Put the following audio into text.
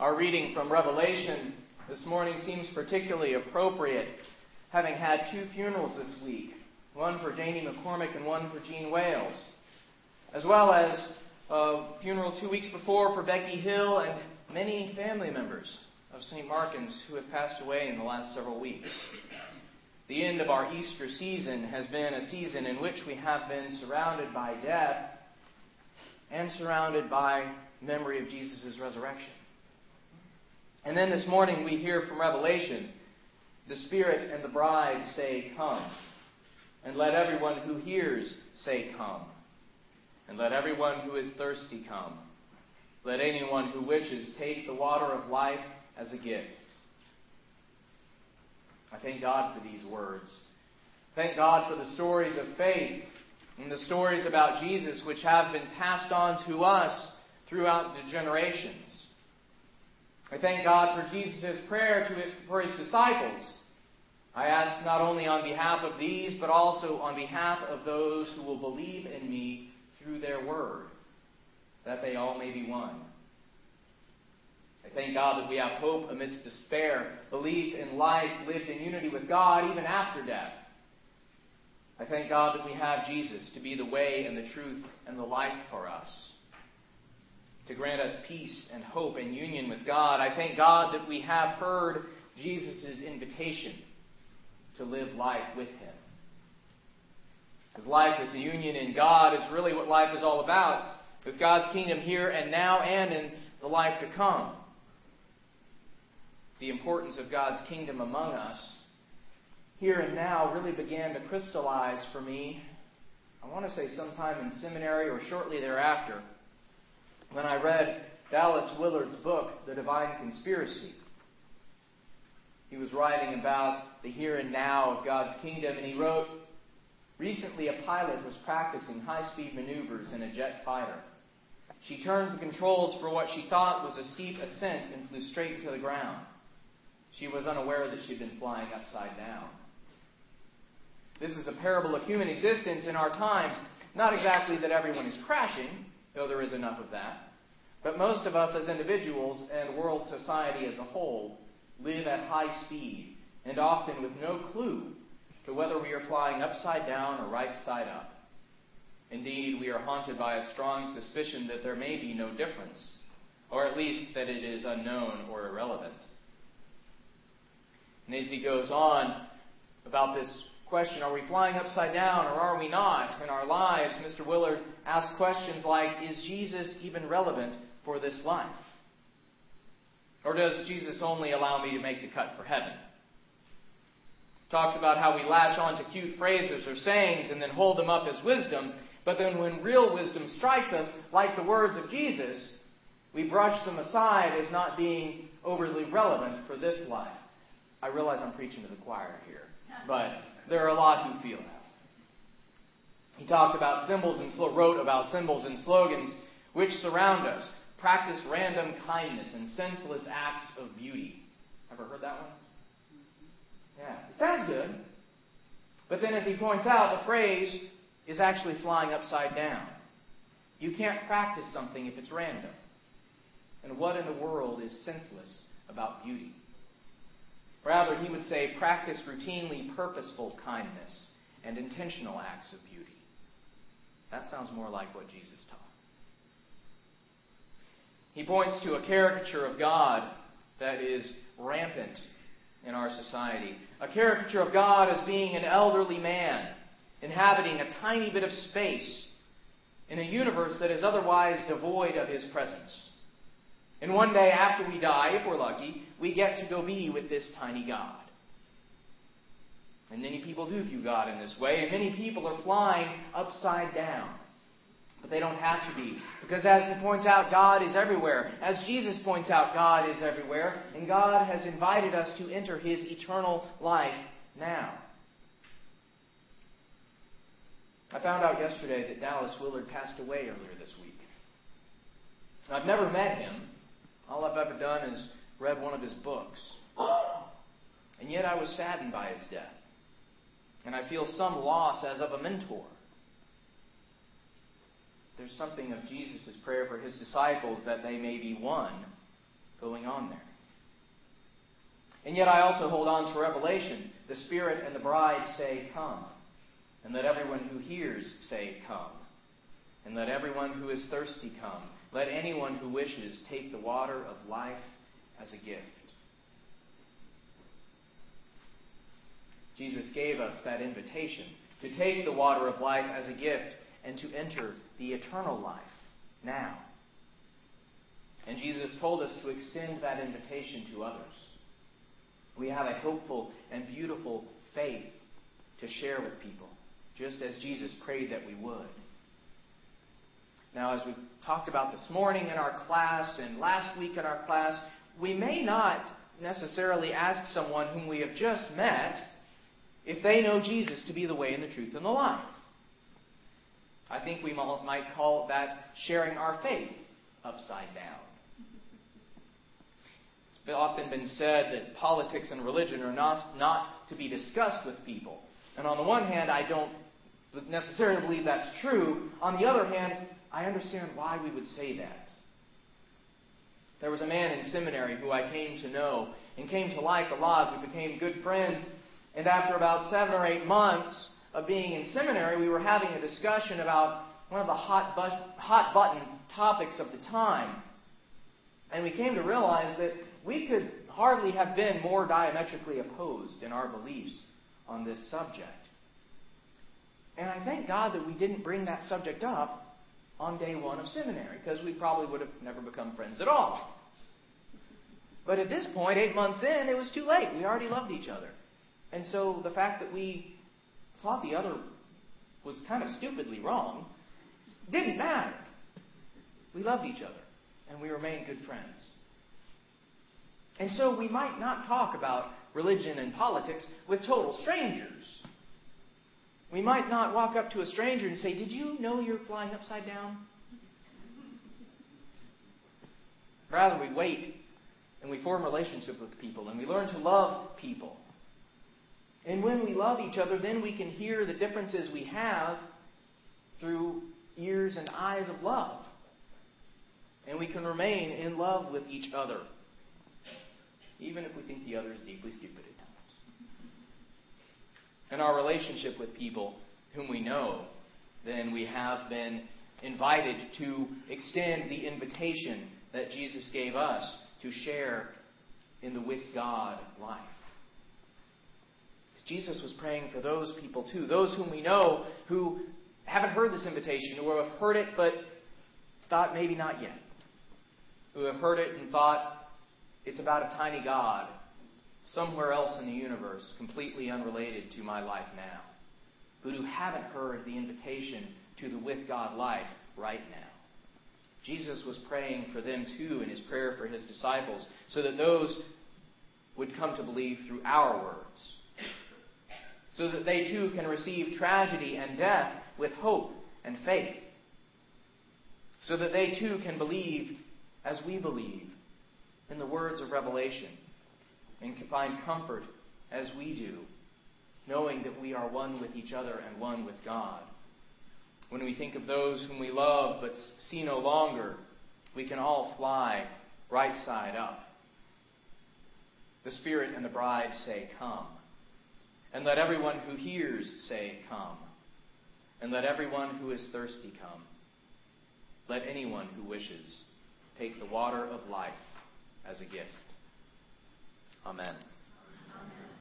Our reading from Revelation this morning seems particularly appropriate, having had two funerals this week one for Janie McCormick and one for Jean Wales, as well as a funeral two weeks before for Becky Hill and many family members of St. Martin's who have passed away in the last several weeks. The end of our Easter season has been a season in which we have been surrounded by death and surrounded by memory of Jesus' resurrection. And then this morning we hear from Revelation the Spirit and the bride say, Come. And let everyone who hears say, Come. And let everyone who is thirsty come. Let anyone who wishes take the water of life as a gift. I thank God for these words. Thank God for the stories of faith and the stories about Jesus which have been passed on to us throughout the generations. I thank God for Jesus' prayer to, for his disciples. I ask not only on behalf of these, but also on behalf of those who will believe in me through their word, that they all may be one. I thank God that we have hope amidst despair, belief in life lived in unity with God even after death. I thank God that we have Jesus to be the way and the truth and the life for us, to grant us peace and hope and union with God. I thank God that we have heard Jesus' invitation to live life with Him. Because life with the union in God is really what life is all about, with God's kingdom here and now and in the life to come the importance of God's kingdom among us, here and now really began to crystallize for me, I want to say sometime in seminary or shortly thereafter, when I read Dallas Willard's book, The Divine Conspiracy. He was writing about the here and now of God's kingdom, and he wrote Recently, a pilot was practicing high speed maneuvers in a jet fighter. She turned the controls for what she thought was a steep ascent and flew straight to the ground. She was unaware that she'd been flying upside down. This is a parable of human existence in our times. Not exactly that everyone is crashing, though there is enough of that, but most of us as individuals and world society as a whole live at high speed and often with no clue to whether we are flying upside down or right side up. Indeed, we are haunted by a strong suspicion that there may be no difference, or at least that it is unknown or irrelevant. And as he goes on about this question, are we flying upside down or are we not in our lives? Mr. Willard asks questions like, is Jesus even relevant for this life? Or does Jesus only allow me to make the cut for heaven? Talks about how we latch on to cute phrases or sayings and then hold them up as wisdom, but then when real wisdom strikes us, like the words of Jesus, we brush them aside as not being overly relevant for this life. I realize I'm preaching to the choir here, but there are a lot who feel that. He talked about symbols and wrote about symbols and slogans which surround us. Practice random kindness and senseless acts of beauty. Ever heard that one? Yeah, it sounds good. But then, as he points out, the phrase is actually flying upside down. You can't practice something if it's random. And what in the world is senseless about beauty? Rather, he would say, practice routinely purposeful kindness and intentional acts of beauty. That sounds more like what Jesus taught. He points to a caricature of God that is rampant in our society. A caricature of God as being an elderly man inhabiting a tiny bit of space in a universe that is otherwise devoid of his presence. And one day after we die, if we're lucky, we get to go be with this tiny God. And many people do view God in this way, and many people are flying upside down. But they don't have to be. Because as he points out, God is everywhere. As Jesus points out, God is everywhere. And God has invited us to enter his eternal life now. I found out yesterday that Dallas Willard passed away earlier this week. I've never met him, all I've ever done is read one of his books. And yet I was saddened by his death. And I feel some loss as of a mentor. There's something of Jesus' prayer for his disciples that they may be one, going on there. And yet I also hold on to Revelation. The Spirit and the bride say, Come. And let everyone who hears say, Come. And let everyone who is thirsty come. Let anyone who wishes take the water of life as a gift. Jesus gave us that invitation to take the water of life as a gift and to enter the eternal life now. And Jesus told us to extend that invitation to others. We have a hopeful and beautiful faith to share with people, just as Jesus prayed that we would. Now, as we talked about this morning in our class and last week in our class, we may not necessarily ask someone whom we have just met if they know Jesus to be the way and the truth and the life. I think we might call that sharing our faith upside down. It's often been said that politics and religion are not, not to be discussed with people. And on the one hand, I don't necessarily believe that's true. On the other hand, I understand why we would say that. There was a man in seminary who I came to know and came to like a lot. We became good friends. And after about seven or eight months of being in seminary, we were having a discussion about one of the hot, hot button topics of the time. And we came to realize that we could hardly have been more diametrically opposed in our beliefs on this subject. And I thank God that we didn't bring that subject up on day one of seminary, because we probably would have never become friends at all. But at this point, eight months in, it was too late. We already loved each other. And so the fact that we thought the other was kind of stupidly wrong didn't matter. We loved each other, and we remained good friends. And so we might not talk about religion and politics with total strangers. We might not walk up to a stranger and say, Did you know you're flying upside down? Rather, we wait and we form relationship with people and we learn to love people. And when we love each other, then we can hear the differences we have through ears and eyes of love. And we can remain in love with each other, even if we think the other is deeply stupid at times in our relationship with people whom we know, then we have been invited to extend the invitation that Jesus gave us to share in the with God life. Jesus was praying for those people too, those whom we know who haven't heard this invitation, who have heard it but thought maybe not yet, who have heard it and thought it's about a tiny God somewhere else in the universe, completely unrelated to my life now, but who haven't heard the invitation to the with God life right now. Jesus was praying for them too in his prayer for his disciples, so that those would come to believe through our words, so that they too can receive tragedy and death with hope and faith, so that they too can believe as we believe in the words of Revelation and can find comfort as we do, knowing that we are one with each other and one with God. When we think of those whom we love but see no longer, we can all fly right side up. The Spirit and the bride say, Come. And let everyone who hears say, Come. And let everyone who is thirsty come. Let anyone who wishes take the water of life as a gift. Amen.